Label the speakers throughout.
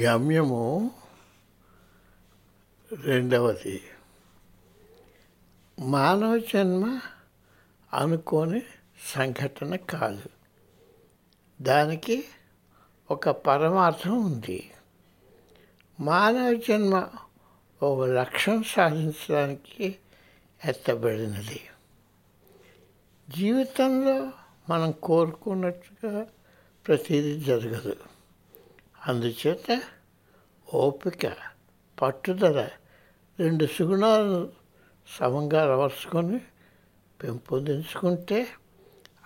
Speaker 1: గమ్యము రెండవది. మానవ జన్మ అనుకోని సంఘటన కాదు. దానికి ఒక పరమార్థం ఉంది. మానవ జన్మ ఒక లక్ష్యం సాధించడానికి ఎత్తబడినది. జీవితంలో మనం కోరుకున్నట్టుగా ప్రతిదీ జరగదు. అందుచేత ఓపిక పట్టుదల రెండు సుగుణాలను సమంగా అలవర్చుకొని పెంపొందించుకుంటే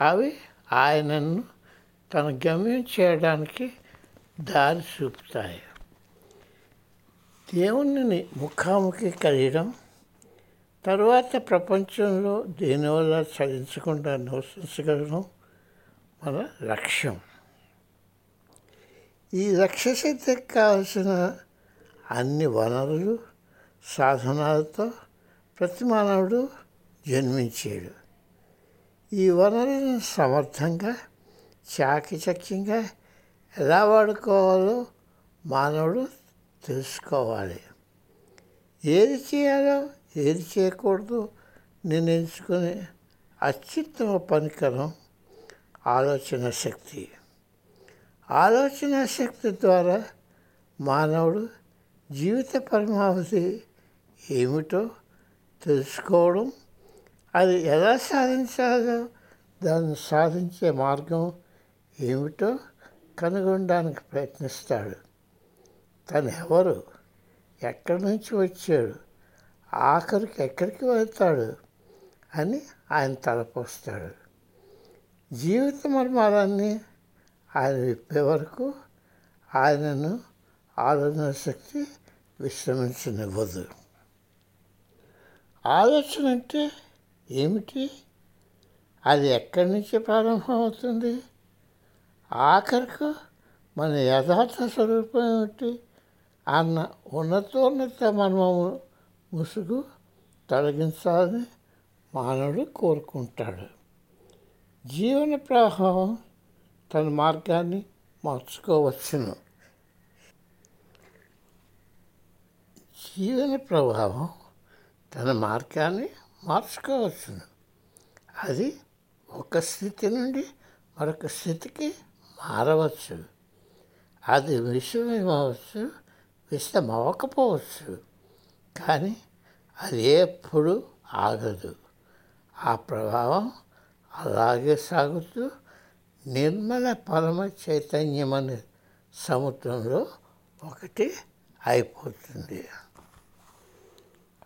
Speaker 1: అవి ఆయనను తన గమ్యం చేయడానికి దారి చూపుతాయి. దేవుణ్ణి ముఖాముఖి కలియడం తరువాత ప్రపంచంలో దేనివల్ల చలించకుండా నివసించగలడం మన లక్ష్యం. ఈ లక్ష్య కావలసిన అన్ని వనరులు సాధనాలతో ప్రతి మానవుడు జన్మించాడు. ఈ వనరులను సమర్థంగా చాకచక్యంగా ఎలా వాడుకోవాలో మానవుడు తెలుసుకోవాలి. ఏది చేయాలో ఏది చేయకూడదు నిర్ణయించుకునే అత్యుత్తమ పనికరం ఆలోచన శక్తి. ఆలోచన శక్తి ద్వారా మానవుడు జీవిత పరమావధి ఏమిటో తెలుసుకోవడం అది ఎలా సాధించాలో దాన్ని సాధించే మార్గం ఏమిటో కనుగొనడానికి ప్రయత్నిస్తాడు. తను ఎవరు ఎక్కడి నుంచి వచ్చాడు? ఆఖరికి ఎక్కడికి వెళ్తాడు? అని ఆయన తలపోస్తాడు. జీవిత మర్మాలన్నీ ఆయన విప్పే వరకు ఆయనను ఆలోచన శక్తి విశ్రమించనివ్వదు. ఆలోచన అంటే ఏమిటి? అది ఎక్కడి నుంచి ప్రారంభమవుతుంది? ఆఖరికి మన యథార్థ స్వరూపం ఏమిటి? అన్న ఉన్నతోన్నత మనము ముసుగు తొలగించాలని మానవుడు కోరుకుంటాడు. జీవన ప్రవాహం తన మార్గాన్ని మార్చుకోవచ్చును. జీవన ప్రభావం తన మార్గాన్ని మార్చుకోవచ్చును. అది ఒక స్థితి నుండి మరొక స్థితికి మారవచ్చు. అది విషమవచ్చు విషమవ్వకపోవచ్చు. కానీ అది ఎప్పుడు ఆగదు. ఆ ప్రభావం అలాగే సాగుతూ నిర్మల పరమ చైతన్యం అనే సముద్రంలో ఒకటి అయిపోతుంది.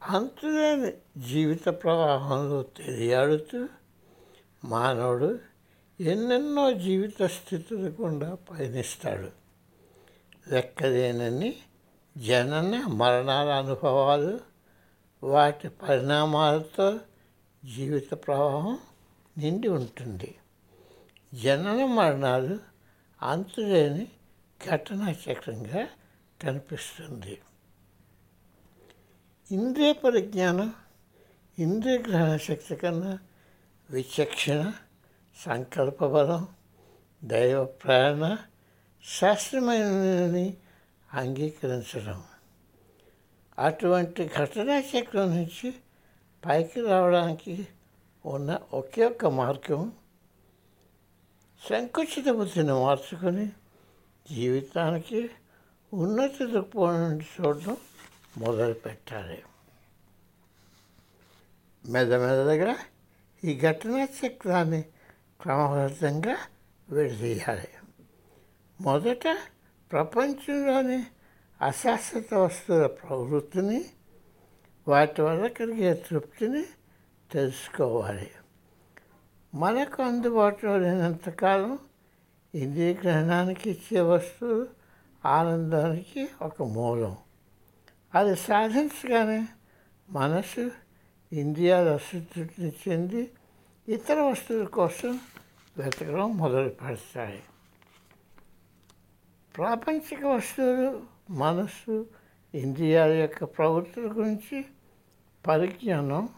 Speaker 1: అంతులేని జీవిత ప్రవాహంలో తెలియాడుతూ మానవుడు ఎన్నెన్నో జీవిత స్థితుల గుండా పయనిస్తాడు. లెక్కలేనని జనన మరణాల అనుభవాలు వాటి పరిణామాలతో జీవిత ప్రవాహం నిండి ఉంటుంది. జనన మరణాలు అంతులేని ఘటనా చక్రంగా కనిపిస్తుంది. ఇంద్రియ పరిజ్ఞానం ఇంద్రియ గ్రహణ శక్తి కన్నా విచక్షణ సంకల్ప బలం దైవ ప్రేరణ శాస్త్రమైనని అంగీకరించడం. అటువంటి ఘటనా చక్రం నుంచి పైకి రావడానికి ఉన్న ఒకే ఒక్క మార్గం సంకుచిత బుద్ధిని మార్చుకొని జీవితానికి ఉన్నత దృక్పథం నుండి చూడడం మొదలు పెట్టాలి మెదమెదగా ఈ ఘటనా చక్రాన్ని క్రమబద్ధంగా విడదీయాలి. మొదట ప్రపంచంలోని అశాశ్వత వస్తువుల ప్రవృత్తిని వాటి వల్ల కలిగే తృప్తిని తెలుసుకోవాలి. మనకు అందుబాటులో లేనంతకాలం ఇంద్రియ గ్రహణానికి ఇచ్చే వస్తువు ఆనందానికి ఒక మూలం. అది సాధించగానే మనసు ఇంద్రియాల అసంతృప్తిని చెంది ఇతర వస్తువుల కోసం వెతకడం మొదలు పెడతాయి ప్రాపంచిక వస్తువులు మనస్సు ఇంద్రియాల యొక్క ప్రవృత్తుల గురించి పరిజ్ఞానం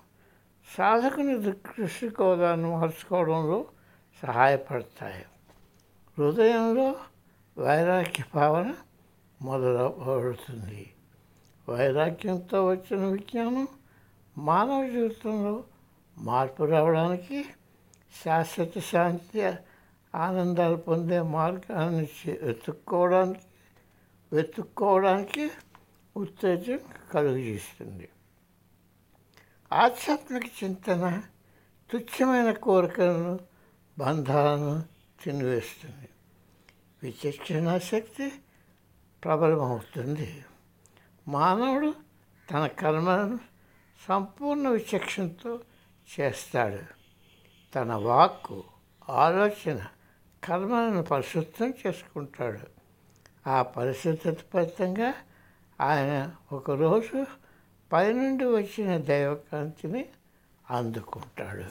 Speaker 1: సాధకుని దృష్టికోణాన్ని మార్చుకోవడంలో సహాయపడతాయి. హృదయంలో వైరాగ్య భావన మొదలవడుతుంది వైరాగ్యంతో వచ్చిన విజ్ఞానం మానవ జీవితంలో మార్పు రావడానికి శాశ్వత శాంతి ఆనందాలు పొందే మార్గాన్ని వెతుక్కోవడానికి వెతుక్కోవడానికి ఉత్తేజం కలుగజేస్తుంది ఆధ్యాత్మిక చింతన తుచ్చమైన కోరికలను బంధాలను తినివేస్తుంది. విచక్షణ శక్తి ప్రబలమవుతుంది. మానవుడు తన కర్మలను సంపూర్ణ విచక్షణతో చేస్తాడు. తన వాక్కు ఆలోచన కర్మలను పరిశుద్ధం చేసుకుంటాడు. ఆ పరిశుద్ధత ఫలితంగా ఆయన ఒకరోజు పైనుండి వచ్చిన దైవకాంతిని అందుకుంటాడు.